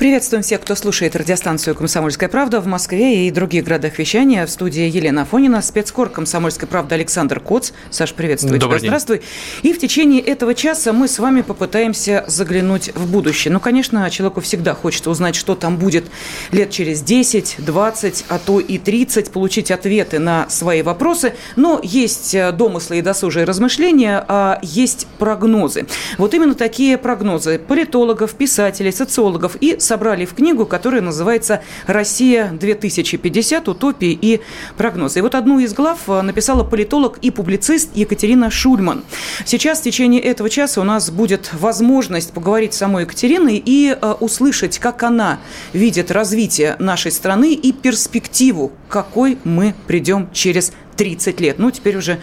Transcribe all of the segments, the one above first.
Приветствуем всех, кто слушает радиостанцию «Комсомольская правда» в Москве и других городах вещания. В студии Елена Афонина, спецкор «Комсомольской правды» Александр Коц. Саш, приветствую Добрый тебя. День. Здравствуй. И в течение этого часа мы с вами попытаемся заглянуть в будущее. Ну, конечно, человеку всегда хочется узнать, что там будет лет через 10, 20, а то и 30, получить ответы на свои вопросы. Но есть э, домыслы и досужие размышления, а есть прогнозы. Вот именно такие прогнозы политологов, писателей, социологов и собрали в книгу, которая называется «Россия-2050. Утопии и прогнозы». И вот одну из глав э, написала политолог и публицист Екатерина Шульман. Сейчас в течение этого часа у нас будет возможность поговорить с самой Екатериной и э, услышать, как она видит развитие нашей страны и перспективу, к какой мы придем через 30 лет. Ну, теперь уже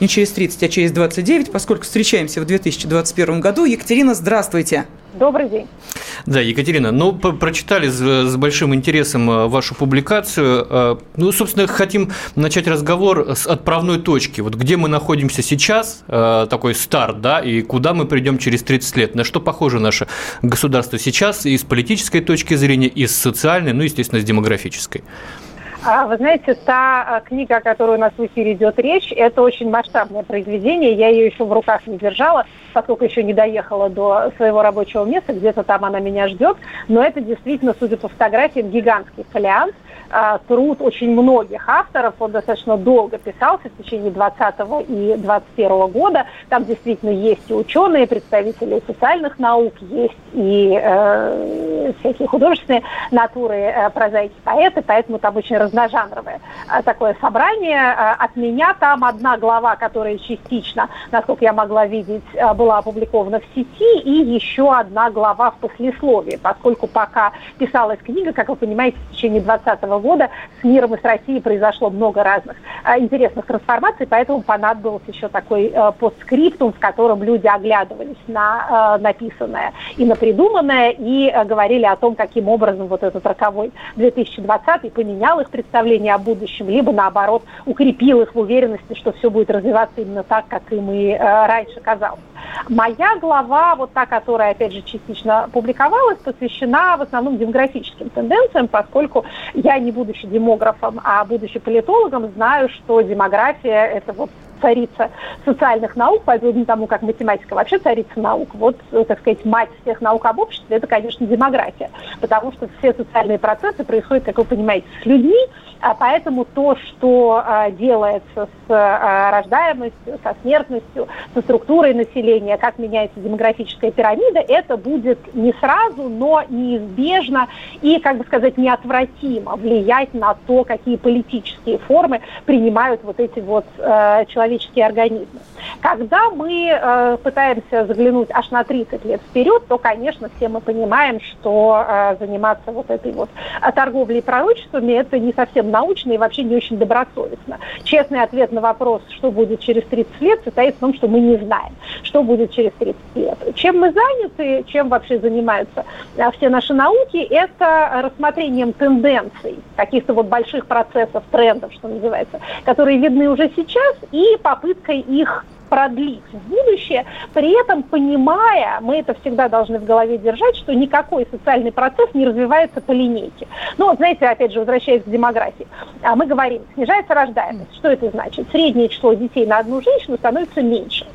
не через 30, а через 29, поскольку встречаемся в 2021 году. Екатерина, здравствуйте. Добрый день. Да, Екатерина, ну, по- прочитали с, с большим интересом э, вашу публикацию. Э, Ну, собственно, хотим начать разговор с отправной точки. Вот где мы находимся сейчас, э, такой старт, да, и куда мы придем через 30 лет. На что похоже наше государство сейчас и с политической точки зрения, и с социальной, ну, естественно, с демографической. А, Вы знаете, та а, книга, о которой у нас в эфире идет речь, это очень масштабное произведение. Я ее еще в руках не держала, поскольку еще не доехала до своего рабочего места. Где-то там она меня ждет. Но это действительно, судя по фотографиям, гигантский фолиант. А, Труд очень многих авторов. Он достаточно долго писался в течение 20 и 21 года. Там действительно есть и ученые, представители социальных наук, есть и э, всякие художественные натуры, э, прозаики, поэты, поэтому там очень разножанровое э, такое собрание. Э, От меня там одна глава, которая частично, насколько я могла видеть, э, была опубликована в сети, и еще одна глава в послесловии, поскольку пока писалась книга, как вы понимаете, в течение 2020 года с миром и с Россией произошло много разных э, интересных трансформаций, поэтому понадобился еще такой э, постскриптум, в котором люди оглядывались на э, написанное и на придуманное, и э, говорили о том, каким образом вот этот роковой 2020 поменял их представление о будущем, либо наоборот укрепил их в уверенности, что все будет развиваться именно так, как им и раньше казалось. Моя глава, вот та, которая, опять же, частично публиковалась, посвящена в основном демографическим тенденциям, поскольку я, не будучи демографом, а будучи политологом, знаю, что демография – это вот царица социальных наук, подобно тому, как математика вообще царица наук. Вот, э, так сказать, мать всех наук об обществе – это, конечно, демография, потому что все социальные процессы происходят, как вы понимаете, с людьми, а поэтому то, что а, делается с а, рождаемостью, со смертностью, со структурой населения, как меняется демографическая пирамида, это будет не сразу, но неизбежно и, как бы сказать, неотвратимо влиять на то, какие политические формы принимают вот эти вот э, человеческие организмы. Когда мы э, пытаемся заглянуть аж на 30 лет вперед, то, конечно, все мы понимаем, что э, заниматься вот этой вот торговлей пророчествами это не совсем научно и вообще не очень добросовестно. Честный ответ на вопрос, что будет через 30 лет, состоит в том, что мы не знаем, что будет через 30 лет. Чем мы заняты, чем вообще занимаются э, все наши науки, это рассмотрением тенденций, каких-то вот больших процессов, трендов, что называется, которые видны уже сейчас, и попыткой их продлить в будущее, при этом понимая, мы это всегда должны в голове держать, что никакой социальный процесс не развивается по линейке. Ну, знаете, опять же, возвращаясь к демографии, а мы говорим, снижается рождаемость. Что это значит? Среднее число детей на одну женщину становится меньше.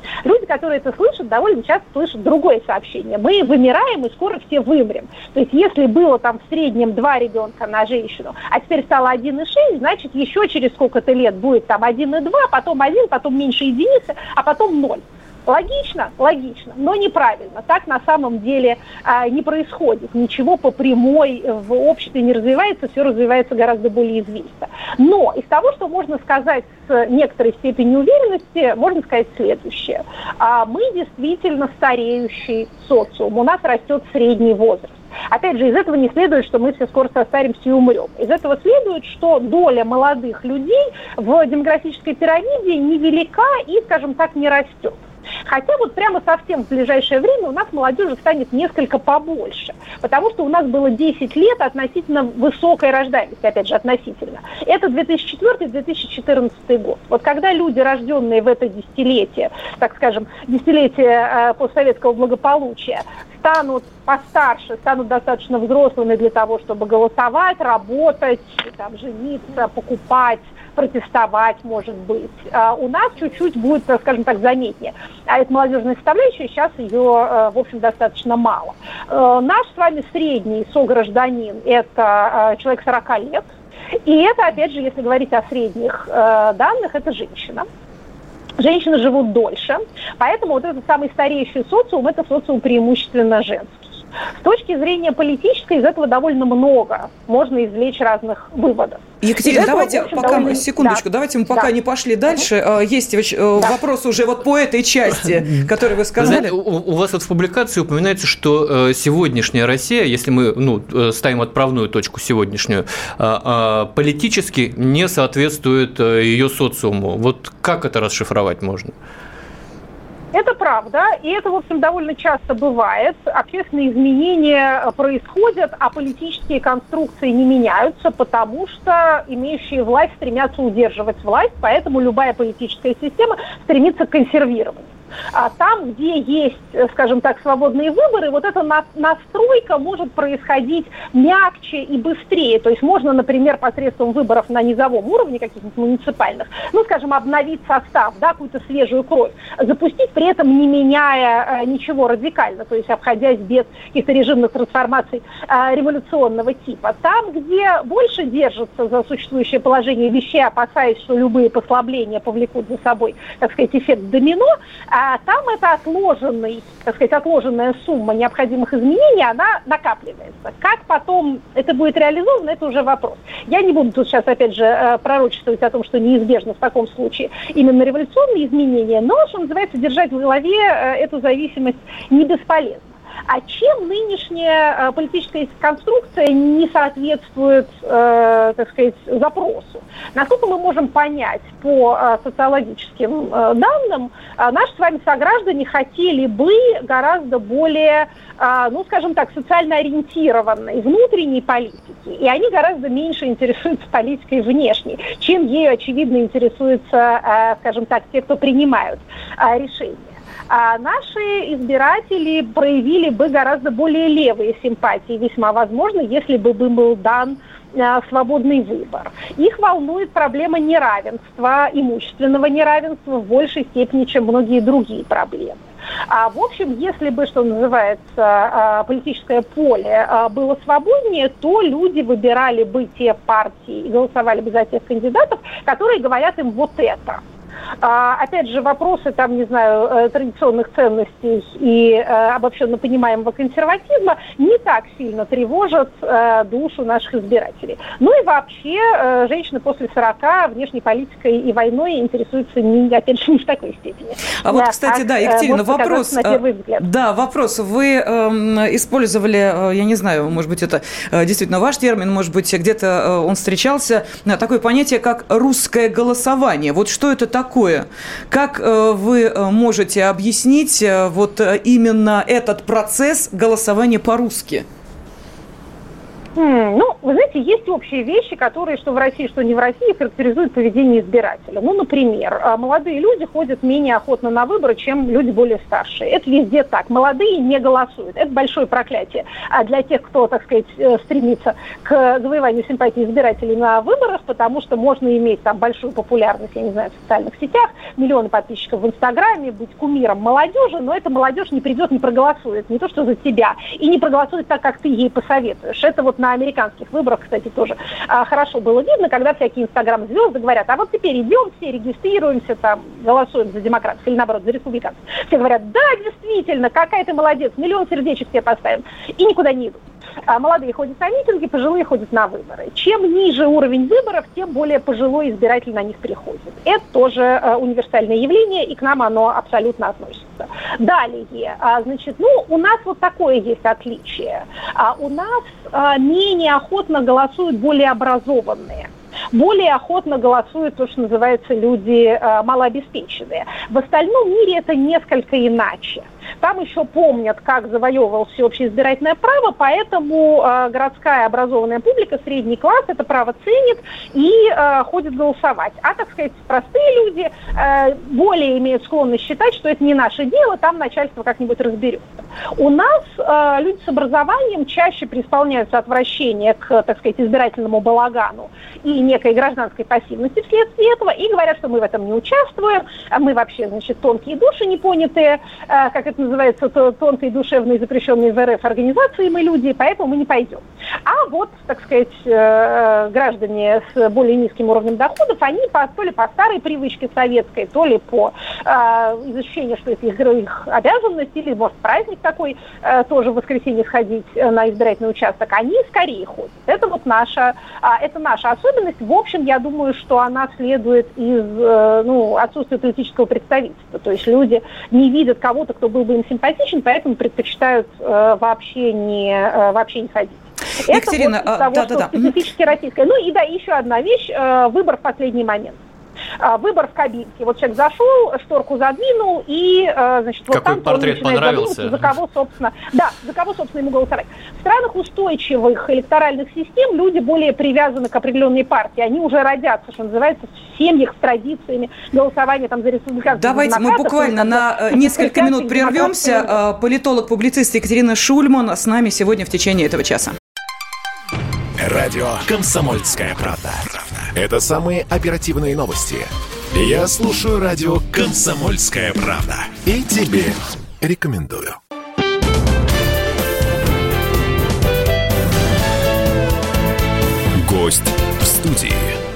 Которые это слышат, довольно часто слышат другое сообщение. Мы вымираем и скоро все вымрем. То есть если было там в среднем два ребенка на женщину, а теперь стало 1,6, значит еще через сколько-то лет будет там 1,2, потом 1, потом меньше единицы, а потом 0. Логично? Логично, но неправильно. Так на самом деле а, не происходит. Ничего по прямой в обществе не развивается, все развивается гораздо более известно. Но из того, что можно сказать с некоторой степенью уверенности, можно сказать следующее. А, мы действительно стареющий социум. У нас растет средний возраст. Опять же, из этого не следует, что мы все скоро состаримся и умрем. Из этого следует, что доля молодых людей в демографической пирамиде невелика и, скажем так, не растет. Хотя вот прямо совсем в ближайшее время у нас молодежи станет несколько побольше, потому что у нас было 10 лет относительно высокой рождаемости, опять же, относительно. Это 2004-2014 год. Вот когда люди, рожденные в это десятилетие, так скажем, десятилетие э, постсоветского благополучия, станут постарше, станут достаточно взрослыми для того, чтобы голосовать, работать, там, жениться, покупать, протестовать, может быть. А у нас чуть-чуть будет, скажем так, заметнее. А это молодежная составляющая, сейчас ее, э, в общем, достаточно мало. Э, наш с вами средний согражданин – это э, человек 40 лет. И это, опять же, если говорить о средних данных, это женщина женщины живут дольше, поэтому вот этот самый стареющий социум – это социум преимущественно женский. С точки зрения политической из этого довольно много можно извлечь разных выводов. Екатерина, давайте этого, пока довольно... секундочку, да. давайте мы пока да. не пошли дальше. Есть э, да. вопрос уже вот по этой части, который вы сказали. Знаете, у, у вас вот в публикации упоминается, что э, сегодняшняя Россия, если мы ну, ставим отправную точку сегодняшнюю, политически не соответствует ее социуму. Вот как это расшифровать можно? Это правда, и это, в общем, довольно часто бывает. Общественные изменения э, происходят, а политические конструкции не меняются, потому что имеющие власть стремятся удерживать власть, поэтому любая политическая система стремится к консервированию. А там, где есть, э, скажем так, свободные выборы, вот эта настройка может происходить мягче и быстрее. То есть можно, например, посредством выборов на низовом уровне, каких-нибудь муниципальных, ну, скажем, обновить состав, да, какую-то свежую кровь, запустить при этом не меняя э, ничего радикально, то есть обходясь без каких-то режимных трансформаций э, революционного типа. Там, где больше держится за существующее положение вещей, опасаясь, что любые послабления повлекут за собой, так сказать, эффект домино, а там это отложенный, так сказать, отложенная сумма необходимых изменений, она накапливается. Как потом это будет реализовано, это уже вопрос. Я не буду тут сейчас, опять же, э, пророчествовать о том, что неизбежно в таком случае именно революционные изменения, но, что называется, держать в голове э, эту зависимость не бесполезно. А чем нынешняя э, политическая конструкция не соответствует, э, так сказать, запросу? Насколько мы можем понять по э, социологическим данным, наши с вами сограждане хотели бы гораздо более, ну, скажем так, социально ориентированной внутренней политики, и они гораздо меньше интересуются политикой внешней, чем ею, очевидно, интересуются, скажем так, те, кто принимают решения а наши избиратели проявили бы гораздо более левые симпатии, весьма возможно, если бы был дан э, свободный выбор. Их волнует проблема неравенства, имущественного неравенства в большей степени, чем многие другие проблемы. А, в общем, если бы, что называется, а, политическое поле а, было свободнее, то люди выбирали бы те партии и голосовали бы за тех кандидатов, которые говорят им вот это. А, опять же, вопросы, там, не знаю, э, традиционных ценностей и э, обобщенно понимаемого консерватизма не так сильно тревожат э, душу наших избирателей. Ну и вообще, э, женщины после 40 внешней политикой и войной интересуются, не, опять же, не в такой степени. А вот, кстати, да, э, Екатерина, вопрос. Взгляд. Да, вопрос. Вы э, использовали, э, я не знаю, может быть, это э, действительно ваш термин, может быть, где-то э, он встречался, такое понятие, как русское голосование. Вот что это такое? Такое. Как э, вы э, можете объяснить э, вот именно этот процесс голосования по-русски? Ну, вы знаете, есть общие вещи, которые, что в России, что не в России, характеризуют поведение избирателя. Ну, например, а, молодые люди ходят менее охотно на выборы, чем люди более старшие. Это везде так. Молодые не голосуют. Это большое проклятие а для тех, кто, так сказать, э, стремится к завоеванию симпатии избирателей на выборах, потому что можно иметь там большую популярность, я не знаю, в социальных сетях, миллионы подписчиков в Инстаграме, быть кумиром молодежи, но эта молодежь не придет, не проголосует, не то что за тебя, и не проголосует так, как ты ей посоветуешь. Это вот на на американских выборах, кстати, тоже а, хорошо было видно, когда всякие инстаграм-звезды говорят, а вот теперь идем все, регистрируемся, там, голосуем за демократов или, наоборот, за республиканцев. Все говорят, да, действительно, какая ты молодец, миллион сердечек тебе поставим. И никуда не идут. А молодые ходят на митинги, пожилые ходят на выборы. Чем ниже уровень выборов, тем более пожилой избиратель на них приходит. Это тоже э, универсальное явление, и к нам оно абсолютно относится. Далее, а, значит, ну, у нас вот такое есть отличие. А у нас а, менее охотно голосуют более образованные более охотно голосуют то, что называется люди э, малообеспеченные. В остальном мире это несколько иначе. Там еще помнят, как завоевывал всеобщее избирательное право, поэтому э, городская образованная публика, средний класс это право ценит и э, ходит голосовать. А, так сказать, простые люди э, более имеют склонность считать, что это не наше дело, там начальство как-нибудь разберется. У нас э, люди с образованием чаще преисполняются отвращение к, так сказать, избирательному балагану и некой гражданской пассивности вследствие этого, и говорят, что мы в этом не участвуем, а мы вообще, значит, тонкие души непонятые, э, как это называется, тонкой душевной запрещенной в РФ организации мы люди, поэтому мы не пойдем. А вот, так сказать, э, граждане с более низким уровнем доходов, они по, то ли по старой привычке советской, то ли по э, что это их, их обязанность, или, может, праздник такой, э, тоже в воскресенье сходить э, на избирательный участок, они скорее ходят. Это вот наша, э, это наша особенность. В общем, я думаю, что она следует из э, ну, отсутствия политического представительства. То есть люди не видят кого-то, кто был бы им симпатичен, поэтому предпочитают э, вообще, не, э, вообще не ходить. Екатерина, Это вот из того, да, что да, да. специфически российское. Ну и да, еще одна вещь, э, выбор в последний момент. А, выбор в кабинке. Вот человек зашел, шторку задвинул, и, э, значит, вот Какой там портрет понравился? За кого, собственно, да, за кого, собственно, ему голосовать. В странах устойчивых электоральных систем люди более привязаны к определенной партии. Они уже родятся, что называется, в семьях с традициями голосования там за республиканцев. Давайте мы буквально на э, несколько минут прервемся. Э, политолог-публицист Екатерина Шульман с нами сегодня в течение этого часа. Радио «Комсомольская правда». Это самые оперативные новости. Я слушаю радио «Комсомольская правда». И тебе рекомендую. Гость в студии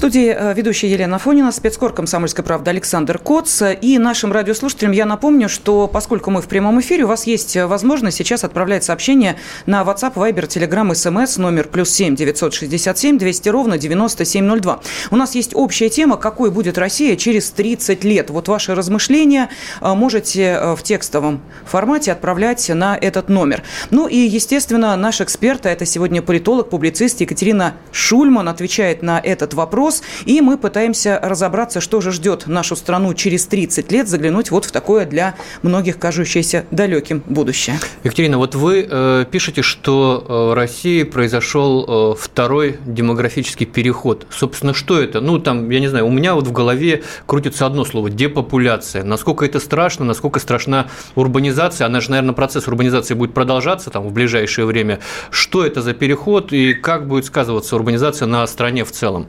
студии э, ведущая Елена Фонина, спецкор «Комсомольской правды» Александр Коц. И нашим радиослушателям я напомню, что поскольку мы в прямом эфире, у вас есть возможность сейчас отправлять сообщения на WhatsApp, Viber, Telegram, SMS номер плюс семь девятьсот шестьдесят семь двести ровно девяносто семь ноль два. У нас есть общая тема, какой будет Россия через 30 лет. Вот ваши размышления э, можете э, в текстовом формате отправлять на этот номер. Ну и, естественно, наш эксперт, а это сегодня политолог, публицист Екатерина Шульман, отвечает на этот вопрос вопрос. И мы пытаемся разобраться, что же ждет нашу страну через 30 лет, заглянуть вот в такое для многих кажущееся далеким будущее. Екатерина, вот вы э, пишете, что э, в России произошел э, второй демографический переход. Собственно, что это? Ну, там, я не знаю, у меня вот в голове крутится одно слово – депопуляция. Насколько это страшно, насколько страшна урбанизация. Она же, наверное, процесс урбанизации будет продолжаться там в ближайшее время. Что это за переход и как будет сказываться урбанизация на стране в целом?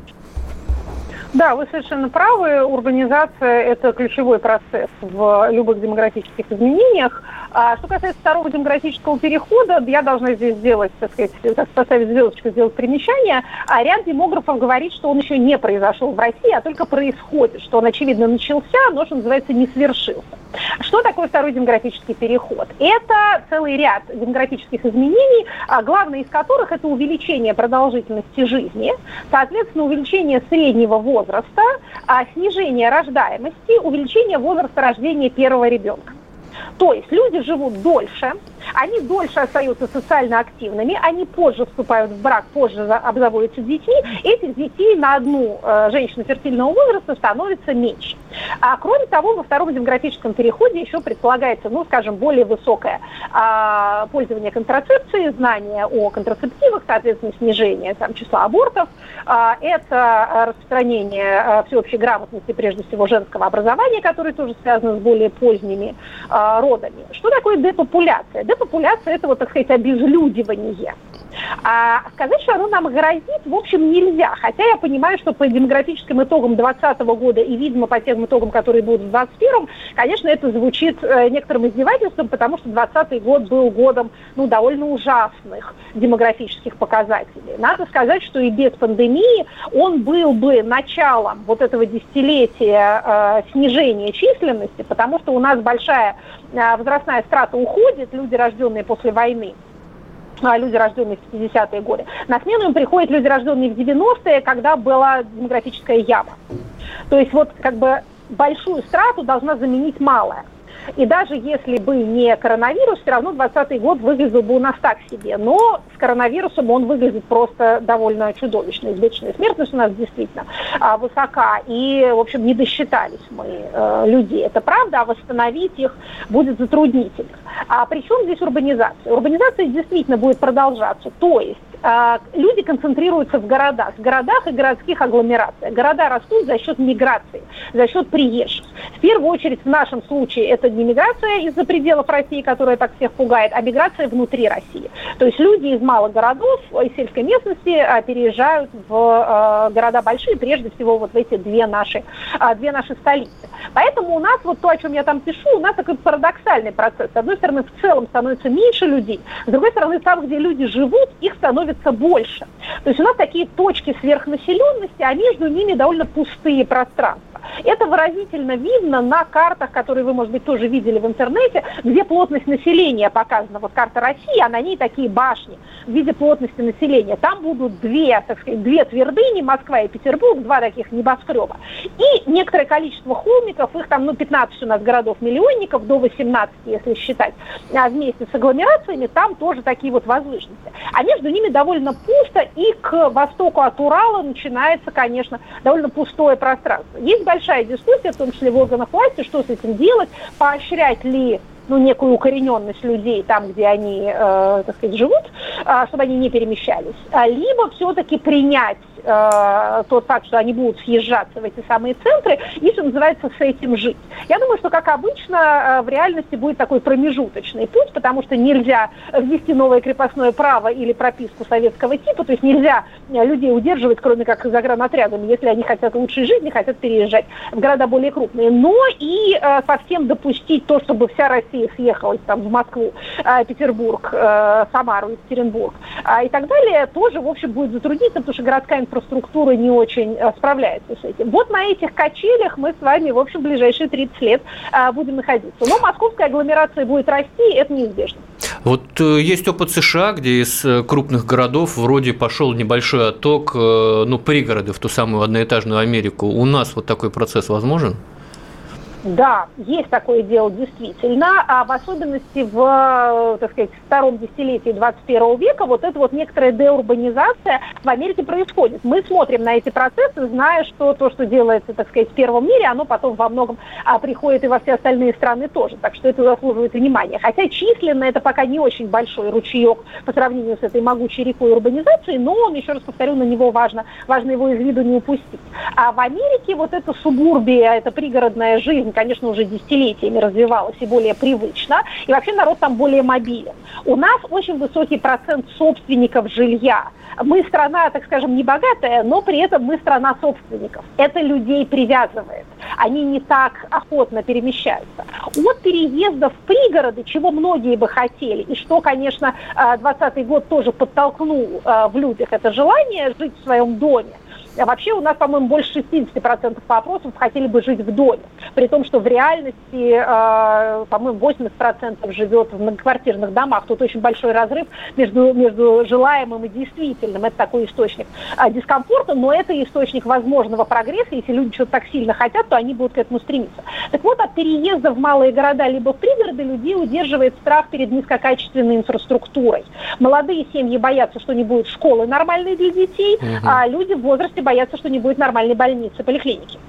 Да, вы совершенно правы. Урбанизация – это ключевой процесс в любых демографических изменениях. А что касается второго демографического перехода, я должна здесь сделать, так сказать, поставить звездочку, сделать примечание. А ряд демографов говорит, что он еще не произошел в России, а только происходит, что он, очевидно, начался, но, что называется, не свершился. Что такое второй демографический переход? Это целый ряд демографических изменений, а главное из которых это увеличение продолжительности жизни, соответственно, увеличение среднего возраста, а снижение рождаемости, увеличение возраста рождения первого ребенка. То есть люди живут дольше, они дольше остаются социально активными, они позже вступают в брак, позже обзаводятся детьми, этих детей на одну э, женщину фертильного возраста становится меньше. А кроме того, во втором демографическом переходе еще предполагается, ну, скажем, более высокое э, пользование контрацепцией, знание о контрацептивах, соответственно, снижение там, числа абортов, э, это распространение э, всеобщей грамотности, прежде всего, женского образования, которое тоже связано с более поздними э, родами. Что такое депопуляция? Депопуляция – это, вот, так сказать, обезлюдивание. А сказать, что оно нам грозит, в общем, нельзя. Хотя я понимаю, что по демографическим итогам 2020 года и, видимо, по тем итогам, которые будут в 2021, конечно, это звучит э, некоторым издевательством, потому что 2020 год был годом ну, довольно ужасных демографических показателей. Надо сказать, что и без пандемии он был бы началом вот этого десятилетия э, снижения численности, потому что у нас большая э, возрастная страта уходит, люди, рожденные после войны, люди, рожденные в 50-е годы. На смену им приходят люди, рожденные в 90-е, когда была демографическая яма. То есть вот как бы большую страту должна заменить малая. И даже если бы не коронавирус, все равно 2020 год выглядел бы у нас так себе. Но с коронавирусом он выглядит просто довольно чудовищно. Избыточная смертность у нас действительно а, высока. И, в общем, не досчитались мы э, людей. Это правда, а восстановить их будет затруднительно. А при чем здесь урбанизация? Урбанизация действительно будет продолжаться. То есть люди концентрируются в городах, в городах и городских агломерациях. Города растут за счет миграции, за счет приезжих. В первую очередь в нашем случае это не миграция из-за пределов России, которая так всех пугает, а миграция внутри России. То есть люди из малых городов, из сельской местности а, переезжают в а, города большие, прежде всего вот в эти две наши, две наши столицы. Поэтому у нас вот то, о чем я там пишу, у нас такой парадоксальный процесс. С одной стороны, в целом становится меньше людей, с другой стороны, там, где люди живут, их становится становится больше. То есть у нас такие точки сверхнаселенности, а между ними довольно пустые пространства. Это выразительно видно на картах, которые вы, может быть, тоже видели в интернете, где плотность населения показана. Вот карта России, а на ней такие башни в виде плотности населения. Там будут две, так сказать, две твердыни, Москва и Петербург, два таких небоскреба. И некоторое количество холмиков, их там, ну, 15 у нас городов-миллионников, до 18, если считать, а вместе с агломерациями, там тоже такие вот возвышенности. А между ними довольно пусто, и к востоку от Урала начинается, конечно, довольно пустое пространство. Есть большая дискуссия, в том числе в органах власти, что с этим делать, поощрять ли ну, некую укорененность людей там, где они, э, так сказать, живут, э, чтобы они не перемещались, а либо все-таки принять э, тот факт, что они будут съезжаться в эти самые центры, и, что называется, с этим жить. Я думаю, что, как обычно, э, в реальности будет такой промежуточный путь, потому что нельзя ввести новое крепостное право или прописку советского типа, то есть нельзя э, людей удерживать, кроме как загранотрядами, если они хотят лучшей жизни, хотят переезжать в города более крупные, но и э, совсем допустить то, чтобы вся Россия съехалась там в Москву, э, Петербург, э, Самару, Екатеринбург э, и так далее, тоже, в общем, будет затруднительно, потому что городская инфраструктура не очень э, справляется с этим. Вот на этих качелях мы с вами, в общем, в ближайшие 30 лет будем находиться. Но московская агломерация будет расти, это неизбежно. Вот есть опыт США, где из крупных городов вроде пошел небольшой отток, ну, пригороды в ту самую одноэтажную Америку. У нас вот такой процесс возможен? Да, есть такое дело действительно, а в особенности в, так сказать, втором десятилетии 21 века вот эта вот некоторая деурбанизация в Америке происходит. Мы смотрим на эти процессы, зная, что то, что делается, так сказать, в первом мире, оно потом во многом а, приходит и во все остальные страны тоже, так что это заслуживает внимания. Хотя численно это пока не очень большой ручеек по сравнению с этой могучей рекой урбанизации, но он, еще раз повторю, на него важно, важно его из виду не упустить. А в Америке вот эта субурбия, эта пригородная жизнь, конечно, уже десятилетиями развивалась и более привычна, и вообще народ там более мобилен. У нас очень высокий процент собственников жилья. Мы страна, так скажем, не богатая, но при этом мы страна собственников. Это людей привязывает. Они не так охотно перемещаются. От переезда в пригороды, чего многие бы хотели, и что, конечно, 2020 э, год тоже подтолкнул э, в людях это желание жить в своем доме, а вообще у нас, по-моему, больше 60% по опросам хотели бы жить в доме. При том, что в реальности, э, по-моему, 80% живет в многоквартирных домах. Тут очень большой разрыв между, между желаемым и действительным. Это такой источник э, дискомфорта, но это источник возможного прогресса. Если люди что-то так сильно хотят, то они будут к этому стремиться. Так вот, от переезда в малые города либо в пригороды людей удерживает страх перед низкокачественной инфраструктурой. Молодые семьи боятся, что не будет школы нормальной для детей, угу. а люди в возрасте боятся, что не будет нормальной больницы, поликлиники.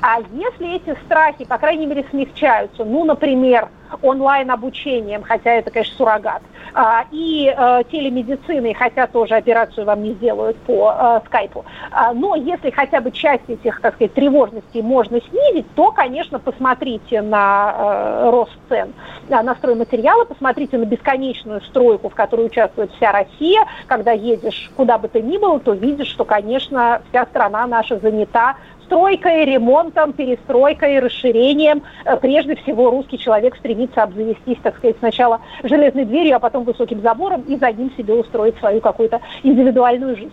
А если эти страхи, по крайней мере, смягчаются, ну, например, онлайн-обучением, хотя это, конечно, суррогат, а, и э, телемедициной, хотя тоже операцию вам не сделают по э, скайпу. А, но если хотя бы часть этих, так сказать, тревожностей можно снизить, то, конечно, посмотрите на э, рост цен на стройматериалы, посмотрите на бесконечную стройку, в которой участвует вся Россия. Когда едешь куда бы то ни было, то видишь, что, конечно, вся страна наша занята стройкой, ремонтом, перестройкой, расширением. Э, прежде всего, русский человек стремится обзавестись, так сказать, сначала железной дверью, а потом высоким забором и за ним себе устроить свою какую-то индивидуальную жизнь.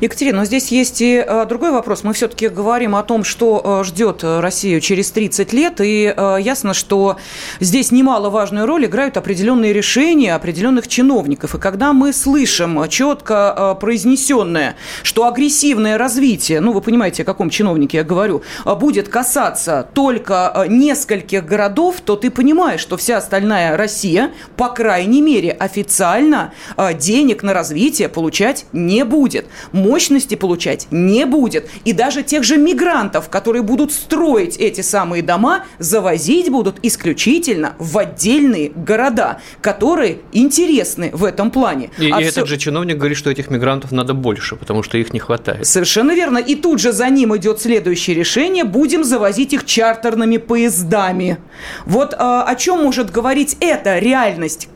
Екатерина, но здесь есть и э, другой вопрос. Мы все-таки говорим о том, что э, ждет Россию через 30 лет, и э, ясно, что здесь немаловажную роль играют определенные решения определенных чиновников. И когда мы слышим четко произнесенное, что агрессивное развитие, ну, вы понимаете, о каком чиновнике я говорю, будет касаться только нескольких городов, то ты понимаешь, что вся остальная Россия, по крайней мере, официально денег на развитие получать не будет мощности получать не будет. И даже тех же мигрантов, которые будут строить эти самые дома, завозить будут исключительно в отдельные города, которые интересны в этом плане. И, а и все... этот же чиновник говорит, что этих мигрантов надо больше, потому что их не хватает. Совершенно верно. И тут же за ним идет следующее решение. Будем завозить их чартерными поездами. Вот а, о чем может говорить эта реальность,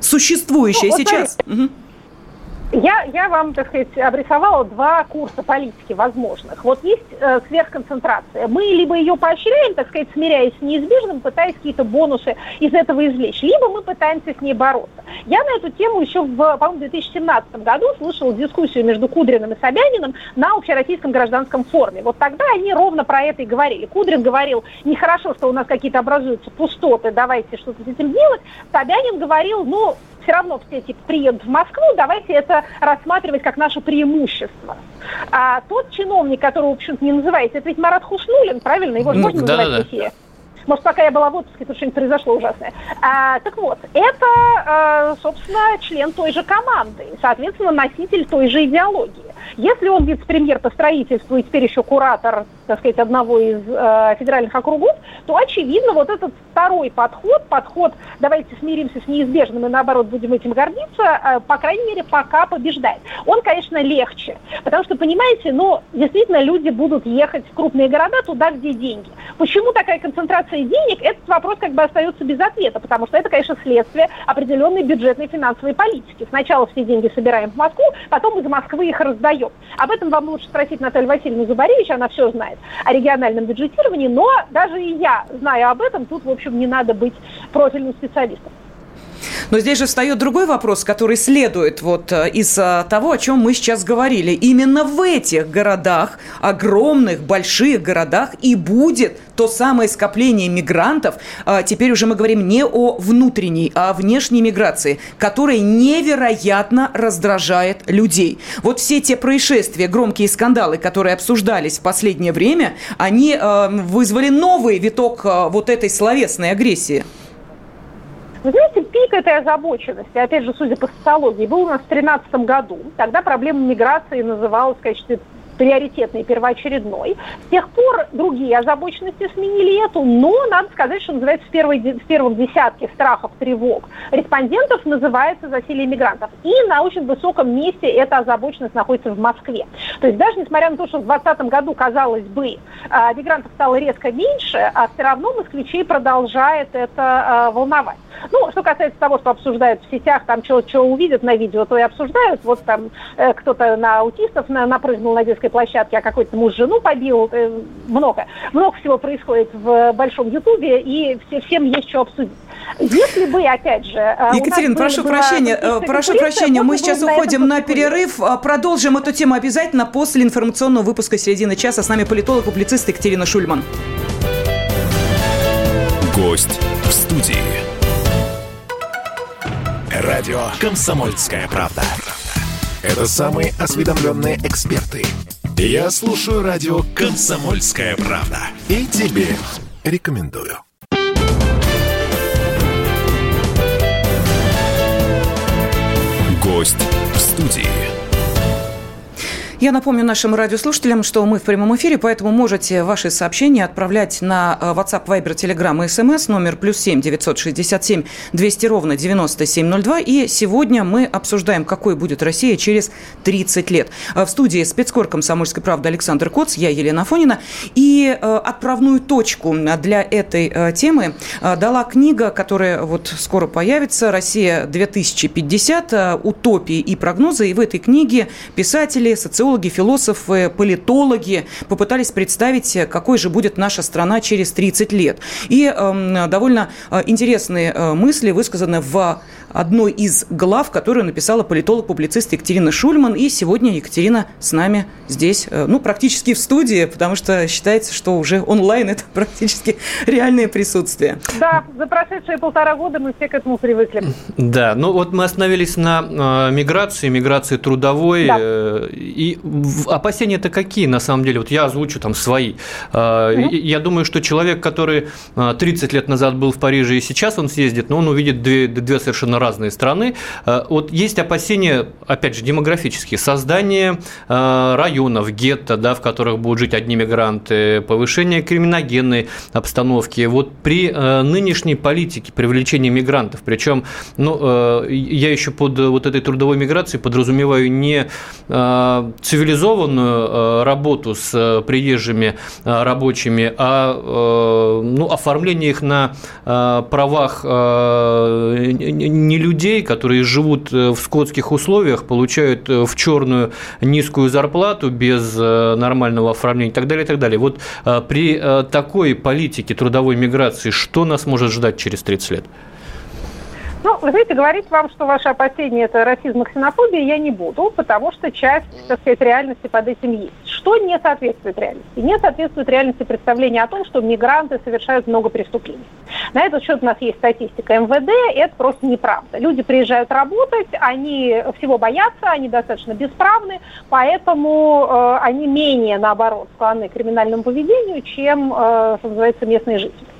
существующая ну, сейчас? Угу. Я, я вам, так сказать, обрисовала два курса политики возможных. Вот есть э, сверхконцентрация. Мы либо ее поощряем, так сказать, смиряясь с неизбежным, пытаясь какие-то бонусы из этого извлечь, либо мы пытаемся с ней бороться. Я на эту тему еще в, по-моему, 2017 году слышала дискуссию между Кудриным и Собяниным на общероссийском гражданском форуме. Вот тогда они ровно про это и говорили. Кудрин говорил, нехорошо, что у нас какие-то образуются пустоты, давайте что-то с этим делать. Собянин говорил, ну, все равно все типа приедут в Москву, давайте это рассматривать как наше преимущество. А тот чиновник, которого, в общем-то, не называете, это ведь Марат Хуснулин, правильно? Его же можно да, называть да, да. Может, пока я была в отпуске, тут что-нибудь произошло ужасное. А, так вот, это, а, собственно, член той же команды, соответственно, носитель той же идеологии. Если он вице-премьер по строительству и теперь еще куратор, так сказать, одного из э, федеральных округов, то, очевидно, вот этот второй подход, подход «давайте смиримся с неизбежным и, наоборот, будем этим гордиться», э, по крайней мере, пока побеждает. Он, конечно, легче, потому что, понимаете, ну, действительно, люди будут ехать в крупные города туда, где деньги. Почему такая концентрация денег? Этот вопрос как бы остается без ответа, потому что это, конечно, следствие определенной бюджетной финансовой политики. Сначала все деньги собираем в Москву, потом из Москвы их раздаем даем. Об этом вам лучше спросить Наталью Васильевну Зубаревич, она все знает о региональном бюджетировании, но даже и я знаю об этом, тут, в общем, не надо быть профильным специалистом. Но здесь же встает другой вопрос, который следует вот э, из э, того, о чем мы сейчас говорили. Именно в этих городах, огромных, больших городах и будет то самое скопление мигрантов. А, теперь уже мы говорим не о внутренней, а о внешней миграции, которая невероятно раздражает людей. Вот все те происшествия, громкие скандалы, которые обсуждались в последнее время, они э, вызвали новый виток вот этой словесной агрессии. Вы знаете, пик этой озабоченности, опять же, судя по социологии, был у нас в 2013 году. Тогда проблема миграции называлась в качестве приоритетной, первоочередной. С тех пор другие озабоченности сменили эту, но надо сказать, что называется в, первой, в первом десятке страхов, тревог респондентов называется засилие мигрантов. И на очень высоком месте эта озабоченность находится в Москве. То есть даже несмотря на то, что в 2020 году, казалось бы, а, мигрантов стало резко меньше, а все равно москвичей продолжает это а, волновать. Ну, что касается того, что обсуждают в сетях, там что, увидят на видео, то и обсуждают. Вот там э, кто-то на аутистов на, напрыгнул на детской площадке, а какой-то муж жену побил. Э, много. Много всего происходит в большом Ютубе, и все, всем есть что обсудить. Если бы, опять же... Э, Екатерина, прошу прощения, э, прошу прощения, мы сейчас уходим на перерыв. Продолжим эту тему обязательно после информационного выпуска середины часа. С нами политолог-публицист Екатерина Шульман. Гость в студии. Радио «Комсомольская правда». Это самые осведомленные эксперты. Я слушаю радио «Комсомольская правда». И тебе рекомендую. Гость в студии. Я напомню нашим радиослушателям, что мы в прямом эфире, поэтому можете ваши сообщения отправлять на э, WhatsApp, Viber, Telegram и SMS номер плюс семь девятьсот шестьдесят семь двести ровно девяносто семь ноль два. И сегодня мы обсуждаем, какой будет Россия через 30 лет. Э, в студии спецкор комсомольской правды Александр Коц, я Елена Фонина. И э, отправную точку для этой темы дала книга, которая вот скоро появится «Россия 2050. Утопии и прогнозы». И в этой книге писатели, социологи, социологи, философы, политологи попытались представить, какой же будет наша страна через 30 лет. И э, довольно э, интересные э, мысли высказаны в одной из глав, которую написала политолог-публицист Екатерина Шульман. И сегодня Екатерина с нами здесь, э, ну, практически в студии, потому что считается, что уже онлайн – это практически реальное присутствие. Да, за прошедшие полтора года мы все к этому привыкли. Да, ну вот мы остановились на э, миграции, миграции трудовой. Да. Э, и опасения-то какие, на самом деле? Вот я озвучу там свои. Э, угу. Я думаю, что человек, который 30 лет назад был в Париже и сейчас он съездит, но он увидит две, две совершенно разные страны. Э, вот есть опасения, опять же, демографические, создание э, районов, гетто, да, в которых будут жить одни мигранты, повышение криминогенной обстановки. Вот при э, нынешней политике привлечения мигрантов, причем, ну, я еще под вот этой трудовой миграцией подразумеваю не цивилизованную работу с приезжими рабочими, а ну, оформление их на правах не людей, которые живут э, в скотских условиях, получают э, в черную низкую зарплату без э, нормального оформления и так далее, и так далее. Вот при такой политике трудовой миграции что нас может ждать через 30 лет? Ну, вы знаете, говорить вам, что ваши опасения – это расизм и ксенофобия, я не буду, потому что часть, так сказать, реальности под этим есть. Что не соответствует реальности? Не соответствует реальности представления о том, что мигранты совершают много преступлений. На этот счет у нас есть статистика МВД, это просто неправда. Люди приезжают работать, они всего боятся, они достаточно бесправны, поэтому э, они менее, наоборот, склонны к криминальному поведению, чем, э, что называется, местные жители.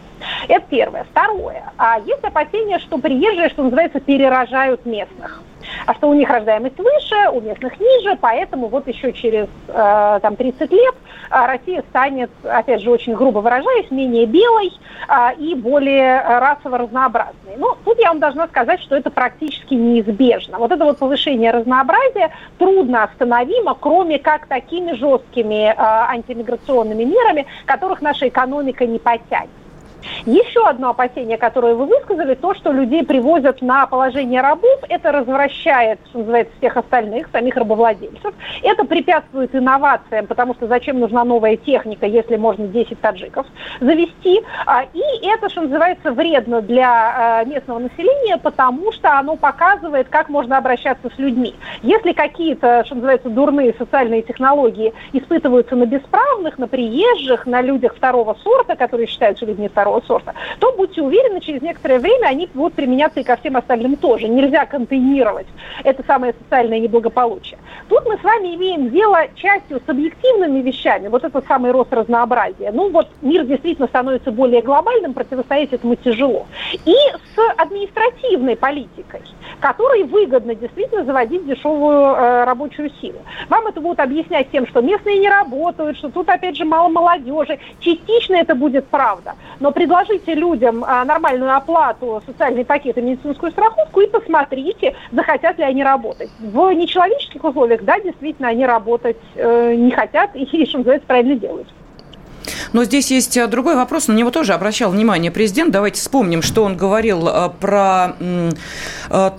Это первое. Второе. А есть опасения, что приезжие, что называется, перерожают местных а что у них рождаемость выше, у местных ниже, поэтому вот еще через э, там, 30 лет э, Россия станет, опять же, очень грубо выражаясь, менее белой э, и более расово разнообразной. Ну, тут я вам должна сказать, что это практически неизбежно. Вот это вот повышение разнообразия трудно остановимо, кроме как такими жесткими э, антимиграционными мерами, которых наша экономика не потянет. Еще одно опасение, которое вы высказали, то, что людей привозят на положение рабов, это развращает, что называется, всех остальных, самих рабовладельцев. Это препятствует инновациям, потому что зачем нужна новая техника, если можно 10 таджиков завести. А, и это, что называется, вредно для а, местного населения, потому что оно показывает, как можно обращаться с людьми. Если какие-то, что называется, дурные социальные технологии испытываются на бесправных, на приезжих, на людях второго сорта, которые считаются людьми второго сорта, то будьте уверены, через некоторое время они будут применяться и ко всем остальным тоже. Нельзя контейнировать это самое социальное неблагополучие. Тут мы с вами имеем дело частью с объективными вещами, вот этот самый рост разнообразия. Ну вот мир действительно становится более глобальным, противостоять этому тяжело. И с административной политикой, которой выгодно действительно заводить дешевую э, рабочую силу. Вам это будут объяснять тем, что местные не работают, что тут опять же мало молодежи. Частично это будет правда, но предложите людям а, нормальную оплату, социальный пакет и медицинскую страховку и посмотрите, захотят ли они работать. В нечеловеческих условиях, да, действительно, они работать э, не хотят и, что называется, правильно делают. Но здесь есть э, другой вопрос, на него тоже обращал внимание президент. Давайте вспомним, что он говорил э, про э,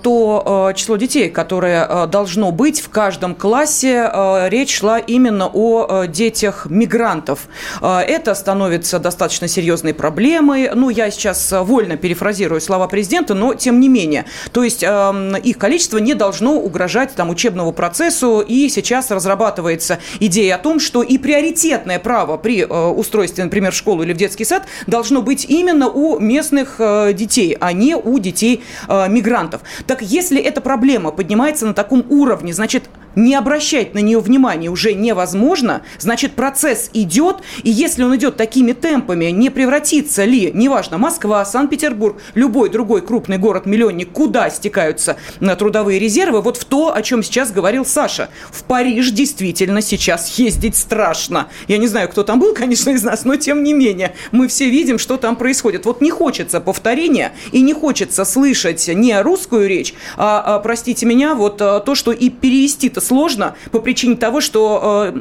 то число детей, которое должно быть в каждом классе. Речь шла именно о детях мигрантов. Это становится достаточно серьезной проблемой. Ну, я сейчас вольно перефразирую слова президента, но тем не менее. То есть их количество не должно угрожать там, учебному процессу. И сейчас разрабатывается идея о том, что и приоритетное право при устройстве например, в школу или в детский сад, должно быть именно у местных э, детей, а не у детей э, мигрантов. Так если эта проблема поднимается на таком уровне, значит, не обращать на нее внимания уже невозможно, значит, процесс идет, и если он идет такими темпами, не превратится ли, неважно, Москва, Санкт-Петербург, любой другой крупный город-миллионник, куда стекаются на трудовые резервы, вот в то, о чем сейчас говорил Саша. В Париж действительно сейчас ездить страшно. Я не знаю, кто там был, конечно, из нас, но тем не менее, мы все видим, что там происходит. Вот не хочется повторения и не хочется слышать не русскую речь, а, а простите меня, вот а, то, что и перевести-то это сложно по причине того, что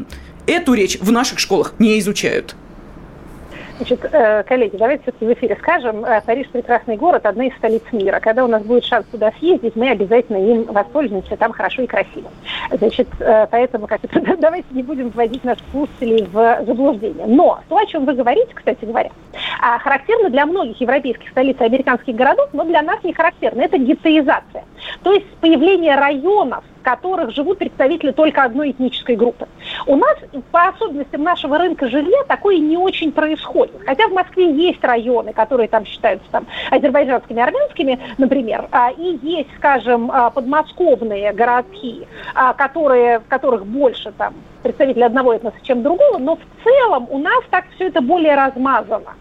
э, эту речь в наших школах не изучают. Значит, э, коллеги, давайте все-таки в эфире скажем, э, Париж прекрасный город, одна из столиц мира. Когда у нас будет шанс туда съездить, мы обязательно им воспользуемся, там хорошо и красиво. Значит, э, поэтому как давайте не будем вводить наших слушателей в заблуждение. Но то, о чем вы говорите, кстати говоря, а, характерно для многих европейских столиц и американских городов, но для нас не характерно. Это геттоизация. То есть появление районов, которых живут представители только одной этнической группы. У нас, по особенностям нашего рынка жилья, такое не очень происходит. Хотя в Москве есть районы, которые там считаются там, азербайджанскими, армянскими, например, а, и есть, скажем, а, подмосковные городки, а, которые, в которых больше там представителей одного этноса, чем другого, но в целом у нас так все это более размазано.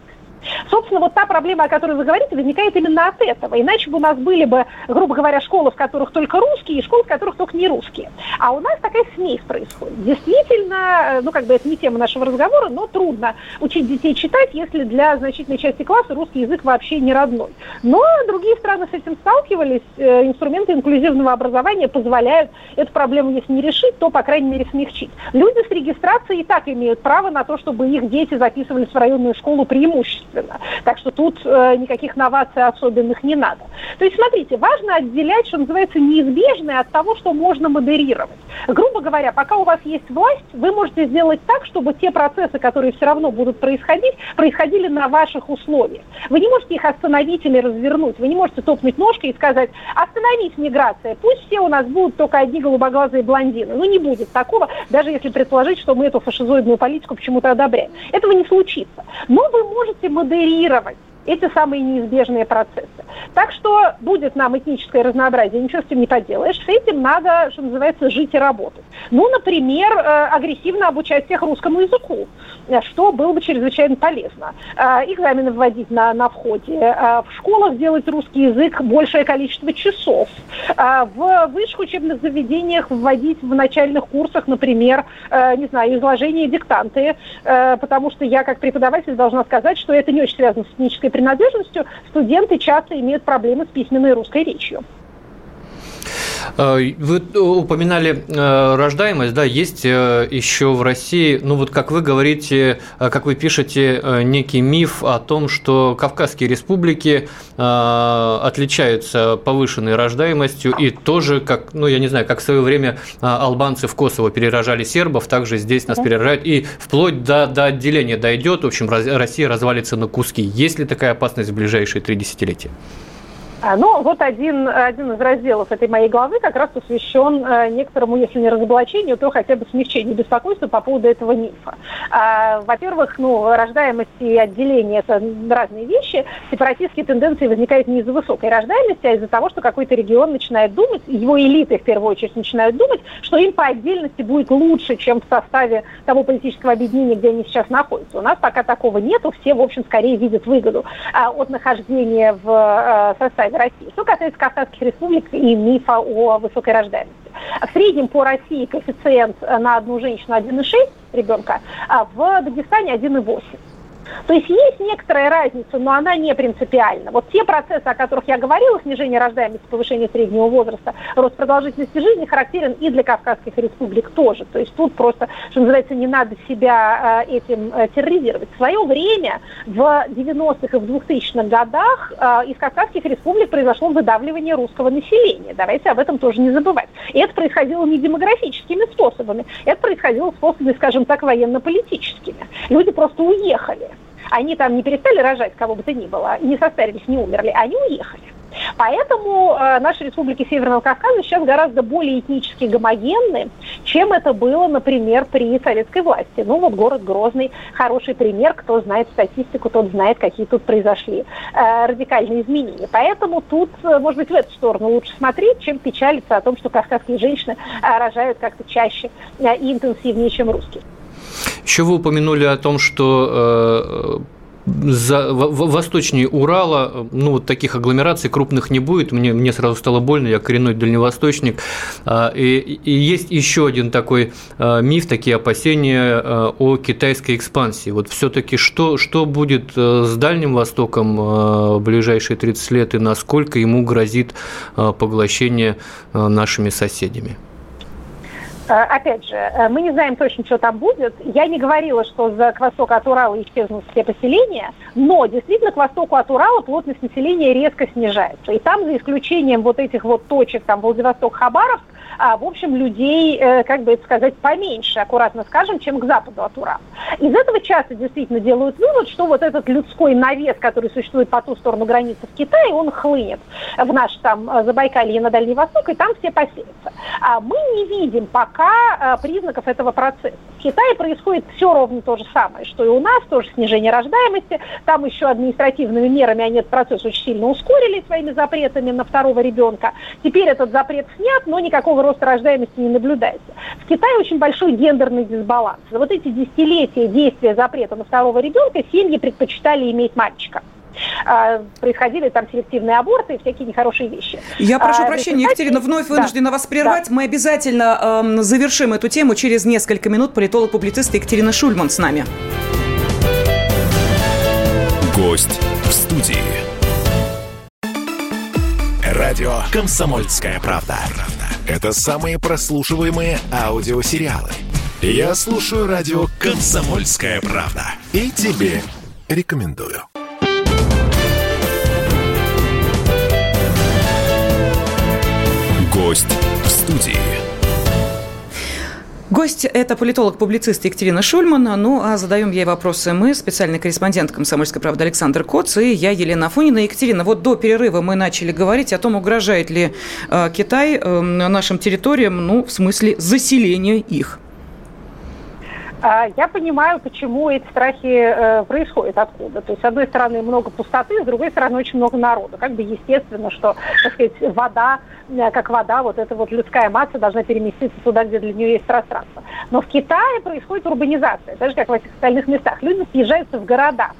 Собственно, вот та проблема, о которой вы говорите, возникает именно от этого. Иначе бы у нас были бы, грубо говоря, школы, в которых только русские, и школы, в которых только не русские. А у нас такая смесь происходит. Действительно, э, ну, как бы это не тема нашего разговора, но трудно учить детей читать, если для значительной части класса русский язык вообще не родной. Но другие страны с этим сталкивались. Э, инструменты инклюзивного образования позволяют эту проблему, если не решить, то, по крайней мере, смягчить. Люди с регистрацией и так имеют право на то, чтобы их дети записывались в районную школу преимущественно качественно. Так что тут э, никаких новаций особенных не надо. То есть, смотрите, важно отделять, что называется, неизбежное от того, что можно модерировать. Грубо говоря, пока у вас есть власть, вы можете сделать так, чтобы те процессы, которые все равно будут происходить, происходили на ваших условиях. Вы не можете их остановить или развернуть. Вы не можете топнуть ножкой и сказать, остановись миграция, пусть все у нас будут только одни голубоглазые блондины. Ну, не будет такого, даже если предположить, что мы эту фашизоидную политику почему-то одобряем. Этого не случится. Но вы можете модерировать эти самые неизбежные процессы. Так что будет нам этническое разнообразие, ничего с этим не поделаешь. С этим надо, что называется, жить и работать. Ну, например, э, агрессивно обучать всех русскому языку, э, что было бы чрезвычайно полезно. Э, экзамены вводить на, на входе, в школах делать русский язык большее количество часов, в высших учебных заведениях вводить в начальных курсах, например, не знаю, изложение диктанты, потому что я как преподаватель должна сказать, что это не очень связано с этнической принадлежностью, студенты часто имеют проблемы с письменной русской речью. Э, вы упоминали э, рождаемость, да, есть э, еще в России, ну вот как вы говорите, как вы пишете, некий миф о том, что Кавказские республики отличаются повышенной рождаемостью и тоже, как, ну я не знаю, как в свое время албанцы в Косово перерожали сербов, также здесь нас перерожают, и вплоть до, до отделения дойдет, в общем, Россия развалится на куски. Есть ли такая опасность в ближайшие три десятилетия? А, ну, вот один, один из разделов этой моей главы как раз посвящен э, некоторому, если не разоблачению, то хотя бы смягчению беспокойства по поводу этого мифа. А, во-первых, ну, рождаемость и отделение – это разные вещи. Сепаратистские тенденции возникают не из-за высокой рождаемости, а из-за того, что какой-то регион начинает думать, его элиты в первую очередь начинают думать, что им по отдельности будет лучше, чем в составе того политического объединения, где они сейчас находятся. У нас пока такого нету, все, в общем, скорее видят выгоду а, от нахождения в а, составе в России. Что касается Кавказских республик и мифа о высокой рождаемости. В среднем по России коэффициент на одну женщину 1,6 ребенка, а в Дагестане 1,8. То есть есть некоторая разница, но она не принципиальна. Вот те процессы, о которых я говорила, снижение рождаемости, повышение среднего возраста, рост продолжительности жизни, характерен и для Кавказских республик тоже. То есть тут просто, что называется, не надо себя э, этим э, терроризировать. В свое время, в 90-х и в 2000-х годах, э, из Кавказских республик произошло выдавливание русского населения. Давайте об этом тоже не забывать. И это происходило не демографическими способами, это происходило способами, скажем так, военно-политическими. Люди просто уехали. Они там не перестали рожать кого бы то ни было, не состарились, не умерли, они уехали. Поэтому э, наши республики Северного Кавказа сейчас гораздо более этнически гомогенны, чем это было, например, при советской власти. Ну вот город Грозный хороший пример, кто знает статистику, тот знает, какие тут произошли э, радикальные изменения. Поэтому тут, э, может быть, в эту сторону лучше смотреть, чем печалиться о том, что кавказские женщины э, рожают как-то чаще э, и интенсивнее, чем русские. Еще вы упомянули о том, что э, за, в, восточнее Урала, ну, вот таких агломераций крупных не будет. Мне, мне сразу стало больно, я коренной дальневосточник. А, и, и есть еще один такой а, миф, такие опасения о китайской экспансии. Вот все-таки что, что будет с Дальним Востоком в ближайшие 30 лет и насколько ему грозит поглощение нашими соседями? Э, опять же, э, мы не знаем точно, что там будет. Я не говорила, что за, к востоку от Урала исчезнут все поселения, но действительно к востоку от Урала плотность населения резко снижается. И там, за исключением вот этих вот точек, там Владивосток-Хабаровск, а, в общем, людей, э, как бы это сказать, поменьше, аккуратно скажем, чем к западу от Урала. Из этого часто действительно делают вывод, что вот этот людской навес, который существует по ту сторону границы в Китае, он хлынет в наш там э, Забайкалье на Дальний Восток, и там все поселятся. А мы не видим пока э, признаков этого процесса. В Китае происходит все ровно то же самое, что и у нас, тоже снижение рождаемости. Там еще административными мерами они этот процесс очень сильно ускорили своими запретами на второго ребенка. Теперь этот запрет снят, но никакого роста рождаемости не наблюдается. В Китае очень большой гендерный дисбаланс. За вот эти десятилетия действия запрета на второго ребенка семьи предпочитали иметь мальчика а, происходили там селективные аборты и всякие нехорошие вещи. Я прошу а, прощения, Екатерина, вновь вынуждена да. вас прервать. Да. Мы обязательно э, завершим эту тему через несколько минут. Политолог-публицист Екатерина Шульман с нами. Гость в студии. Радио «Комсомольская правда». Это самые прослушиваемые аудиосериалы. Я слушаю радио «Комсомольская правда». И тебе рекомендую. Гость в студии. Гость – это политолог-публицист Екатерина Шульман. Ну, а задаем ей вопросы мы, специальный корреспондент «Комсомольской правды» Александр Коц и я, Елена Афонина. Екатерина, вот до перерыва мы начали говорить о том, угрожает ли э, Китай э, нашим территориям, ну, в смысле заселения их. А, я понимаю, почему эти страхи э, происходят откуда. То есть, с одной стороны, много пустоты, с другой стороны, очень много народа. Как бы естественно, что, так сказать, вода, э, как вода, вот эта вот людская масса должна переместиться туда, где для нее есть пространство. Но в Китае происходит урбанизация, так же, как во всех остальных местах. Люди съезжаются в города.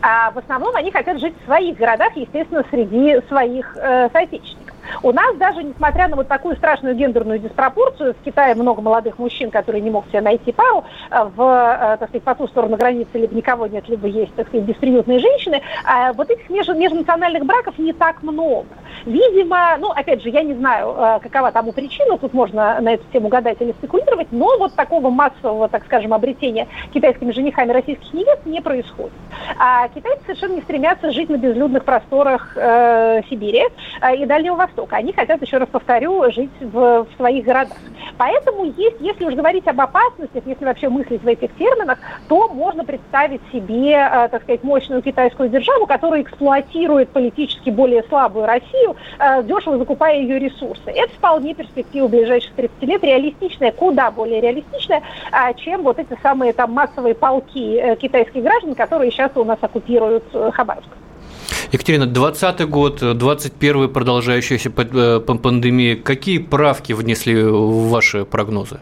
А в основном они хотят жить в своих городах, естественно, среди своих э, соотечественников. У нас даже, несмотря на вот такую страшную гендерную диспропорцию, в Китае много молодых мужчин, которые не могут себе найти пару, э, в, э, так сказать, по ту сторону границы либо никого нет, либо есть, так сказать, бесприютные женщины, а вот этих меж, межнациональных браков не так много. Видимо, ну, опять же, я не знаю, э, какова тому причина, тут можно на эту тему гадать или спекулировать, но вот такого массового, так скажем, обретения китайскими женихами российских невест не происходит. А китайцы совершенно не стремятся жить на безлюдных просторах э, Сибири э, и Дальнего Востока Востока. Они хотят, еще раз повторю, жить в, в своих городах. Поэтому есть, если уж говорить об опасностях, если вообще мыслить в этих терминах, то можно представить себе, э, так сказать, мощную китайскую державу, которая эксплуатирует политически более слабую Россию, э, дешево закупая ее ресурсы. Это вполне перспектива ближайших 30 лет, реалистичная, куда более реалистичная, э, чем вот эти самые там массовые полки китайских граждан, которые сейчас у нас оккупируют Хабаровск. Екатерина, 20 год, 21 продолжающаяся э, пандемия. Какие правки внесли в ваши прогнозы?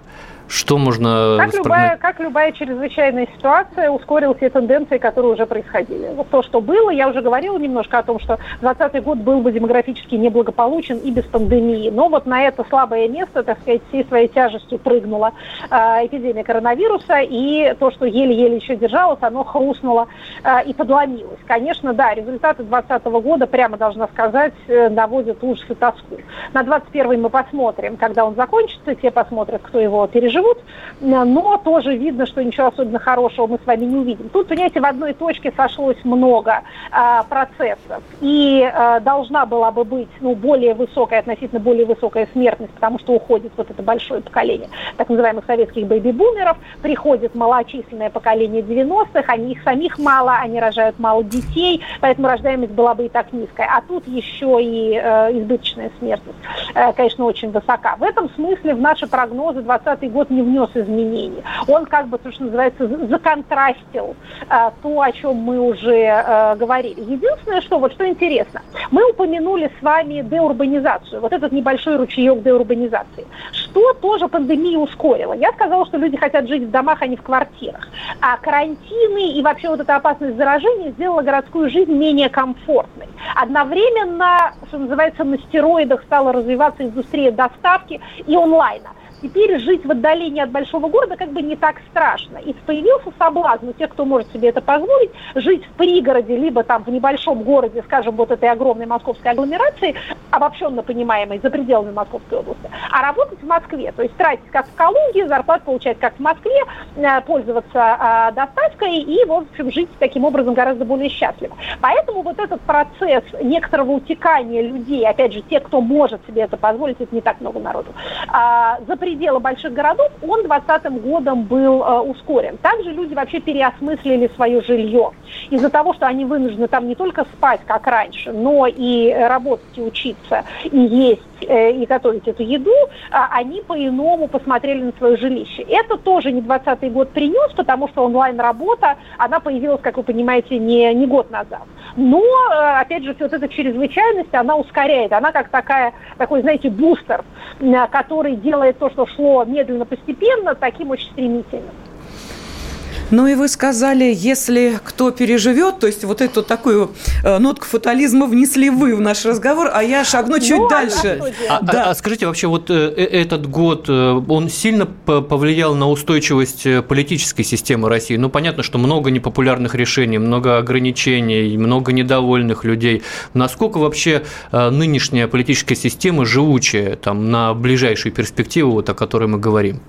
Что можно... Как любая, как любая чрезвычайная ситуация, ускорилась те тенденции, которые уже происходили. Вот то, что было, я уже говорила немножко о том, что 2020 год был бы демографически неблагополучен и без пандемии. Но вот на это слабое место, так сказать, всей своей тяжестью прыгнула э, эпидемия коронавируса, и то, что еле-еле еще держалось, оно хрустнуло э, и подломилось. Конечно, да, результаты 2020 года, прямо должна сказать, э, наводят ужас и тоску. На 21 мы посмотрим, когда он закончится, те посмотрят, кто его пережил живут, но тоже видно, что ничего особенно хорошего мы с вами не увидим. Тут, понимаете, в одной точке сошлось много а, процессов, и а, должна была бы быть ну, более высокая, относительно более высокая смертность, потому что уходит вот это большое поколение так называемых советских бэйби-бумеров, приходит малочисленное поколение 90-х, они их самих мало, они рожают мало детей, поэтому рождаемость была бы и так низкая. А тут еще и э, избыточная смертность, э, конечно, очень высока. В этом смысле в наши прогнозы 2020 год год не внес изменений. Он как бы, то, что называется, законтрастил э, то, о чем мы уже э, говорили. Единственное, что вот что интересно, мы упомянули с вами деурбанизацию, вот этот небольшой ручеек деурбанизации. Что тоже пандемия ускорила? Я сказала, что люди хотят жить в домах, а не в квартирах. А карантины и вообще вот эта опасность заражения сделала городскую жизнь менее комфортной. Одновременно, что называется, на стероидах стала развиваться индустрия доставки и онлайна теперь жить в отдалении от большого города как бы не так страшно. И появился соблазн у тех, кто может себе это позволить, жить в пригороде, либо там в небольшом городе, скажем, вот этой огромной московской агломерации, обобщенно понимаемой за пределами Московской области, а работать в Москве. То есть тратить как в Калуге, зарплату получать как в Москве, э, пользоваться э, доставкой и, в общем, жить таким образом гораздо более счастливо. Поэтому вот этот процесс некоторого утекания людей, опять же, те, кто может себе это позволить, это не так много народу, э, за пределы больших городов, он 2020 годом был э, ускорен. Также люди вообще переосмыслили свое жилье. Из-за того, что они вынуждены там не только спать, как раньше, но и работать, и учиться, и есть, э, и готовить эту еду, э, они по-иному посмотрели на свое жилище. Это тоже не 2020 год принес, потому что онлайн-работа, она появилась, как вы понимаете, не, не год назад. Но, э, опять же, вот эта чрезвычайность, она ускоряет. Она как такая, такой, знаете, бустер, э, который делает то, что шло медленно, постепенно, таким очень стремительным. Ну и вы сказали, если кто переживет, то есть вот эту такую э, нотку фатализма внесли вы в наш разговор, а я шагну чуть ну, дальше. А, да. а, а скажите, вообще вот э, э, этот год, э, он сильно повлиял на устойчивость э, политической системы России? Ну, понятно, что много непопулярных решений, много ограничений, много недовольных людей. Насколько вообще э, нынешняя политическая система живучая там, на ближайшую перспективу, вот, о которой мы говорим?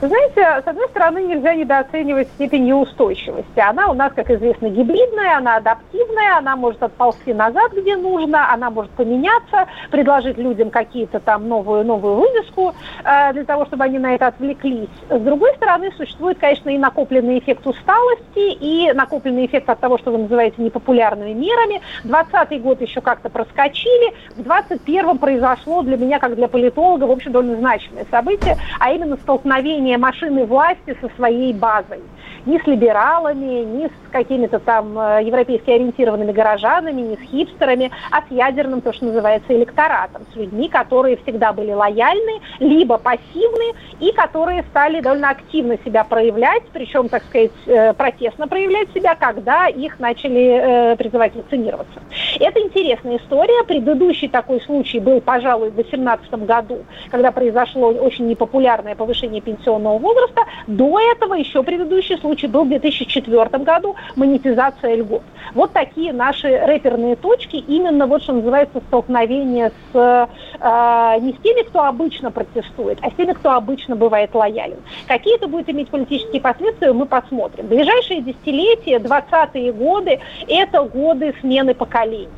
Знаете, с одной стороны, нельзя недооценивать степень неустойчивости. Она у нас, как известно, гибридная, она адаптивная, она может отползти назад, где нужно, она может поменяться, предложить людям какие-то там новую, новую вывеску э, для того, чтобы они на это отвлеклись. С другой стороны, существует, конечно, и накопленный эффект усталости, и накопленный эффект от того, что вы называете непопулярными мерами. 20 год еще как-то проскочили, в 21-м произошло для меня, как для политолога, в общем, довольно значимое событие, а именно столкновение машины власти со своей базой ни с либералами, ни с какими-то там э, европейски ориентированными горожанами, ни с хипстерами, а с ядерным, то, что называется, электоратом, с людьми, которые всегда были лояльны, либо пассивны, и которые стали довольно активно себя проявлять, причем, так сказать, э, протестно проявлять себя, когда их начали э, призывать вакцинироваться. Это интересная история. Предыдущий такой случай был, пожалуй, в 2018 году, когда произошло очень непопулярное повышение пенсионного возраста. До этого еще предыдущий случай был в 2004 году, монетизация льгот. Вот такие наши рэперные точки, именно вот что называется столкновение с, э, не с теми, кто обычно протестует, а с теми, кто обычно бывает лоялен. Какие это будет иметь политические последствия, мы посмотрим. Ближайшие десятилетия, 20-е годы, это годы смены поколений.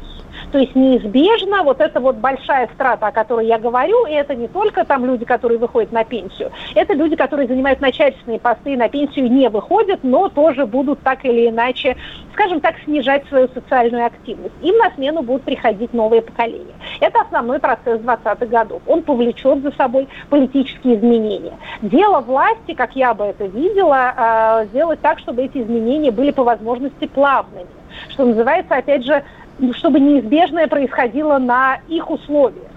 То есть неизбежно вот эта вот большая страта, о которой я говорю, и это не только там люди, которые выходят на пенсию, это люди, которые занимают начальственные посты и на пенсию не выходят, но тоже будут так или иначе, скажем так, снижать свою социальную активность. Им на смену будут приходить новые поколения. Это основной процесс 20-х годов. Он повлечет за собой политические изменения. Дело власти, как я бы это видела, а, сделать так, чтобы эти изменения были по возможности плавными что называется, опять же, чтобы неизбежное происходило на их условиях.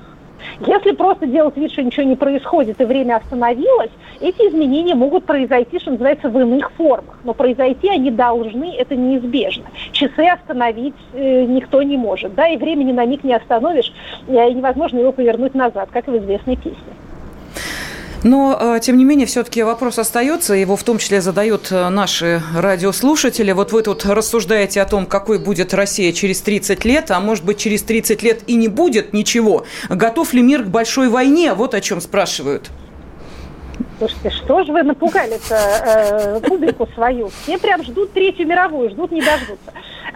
Если просто делать вид, что ничего не происходит и время остановилось, эти изменения могут произойти, что называется, в иных формах. Но произойти они должны, это неизбежно. Часы остановить э, никто не может, да, и времени на миг не остановишь, э, и невозможно его повернуть назад, как в известной песне. Но, э, тем не менее, все-таки вопрос остается, его в том числе задают э, наши радиослушатели. Вот вы тут рассуждаете о том, какой будет Россия через 30 лет, а может быть через 30 лет и не будет ничего. Готов ли мир к большой войне? Вот о чем спрашивают. Слушайте, что же вы напугали-то э, публику свою? Все прям ждут Третью мировую, ждут, не дождутся.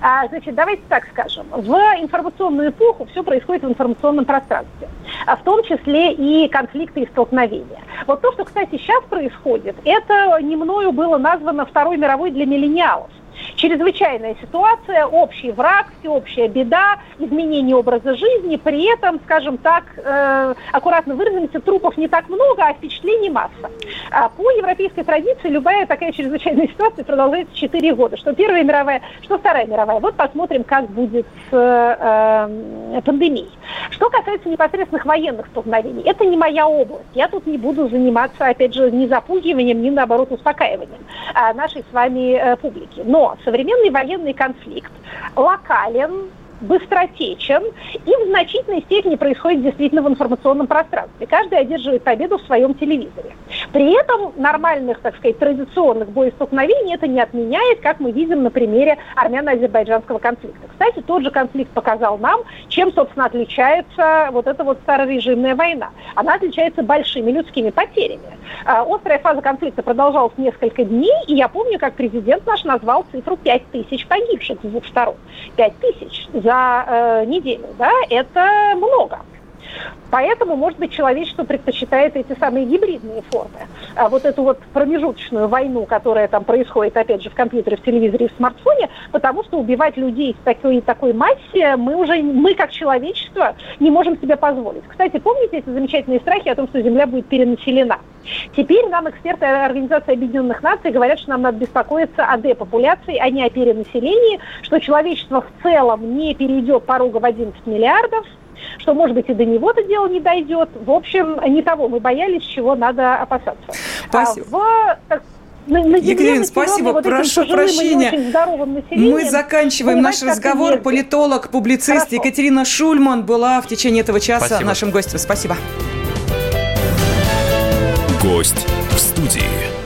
А, значит, давайте так скажем. В информационную эпоху все происходит в информационном пространстве, а в том числе и конфликты и столкновения. Вот то, что, кстати, сейчас происходит, это не мною было названо Второй мировой для миллениалов. Чрезвычайная ситуация, общий враг, всеобщая беда, изменение образа жизни, при этом, скажем так, э, аккуратно выразимся, трупов не так много, а впечатлений масса. А по европейской традиции любая такая чрезвычайная ситуация продолжается 4 года. Что Первая мировая, что Вторая мировая. Вот посмотрим, как будет с э, пандемией. Что касается непосредственных военных столкновений, это не моя область. Я тут не буду заниматься, опять же, ни запугиванием, ни, наоборот, успокаиванием а, нашей с вами э, публики. Но современный военный конфликт локален, быстротечен и в значительной степени происходит действительно в информационном пространстве. Каждый одерживает победу в своем телевизоре. При этом нормальных, так сказать, традиционных боестолкновений это не отменяет, как мы видим на примере армяно-азербайджанского конфликта. Кстати, тот же конфликт показал нам, чем, собственно, отличается вот эта вот старорежимная война. Она отличается большими людскими потерями. А, острая фаза конфликта продолжалась несколько дней, и я помню, как президент наш назвал цифру 5 тысяч погибших с двух сторон. 5 тысяч за э, неделю, да, это много. Поэтому, может быть, человечество предпочитает эти самые гибридные формы. А вот эту вот промежуточную войну, которая там происходит, опять же, в компьютере, в телевизоре, в смартфоне, потому что убивать людей в такой, такой массе мы уже, мы как человечество не можем себе позволить. Кстати, помните эти замечательные страхи о том, что Земля будет перенаселена? Теперь нам эксперты Организации Объединенных Наций говорят, что нам надо беспокоиться о депопуляции, а не о перенаселении, что человечество в целом не перейдет порога в 11 миллиардов, что, может быть, и до него-то дело не дойдет. В общем, не того мы боялись, чего надо опасаться. Спасибо. А в, на, на Екатерина, спасибо, вот прошу прощения. Мы заканчиваем наш разговор. Политолог, публицист Хорошо. Екатерина Шульман была в течение этого часа спасибо. нашим гостем. Спасибо. Гость в студии.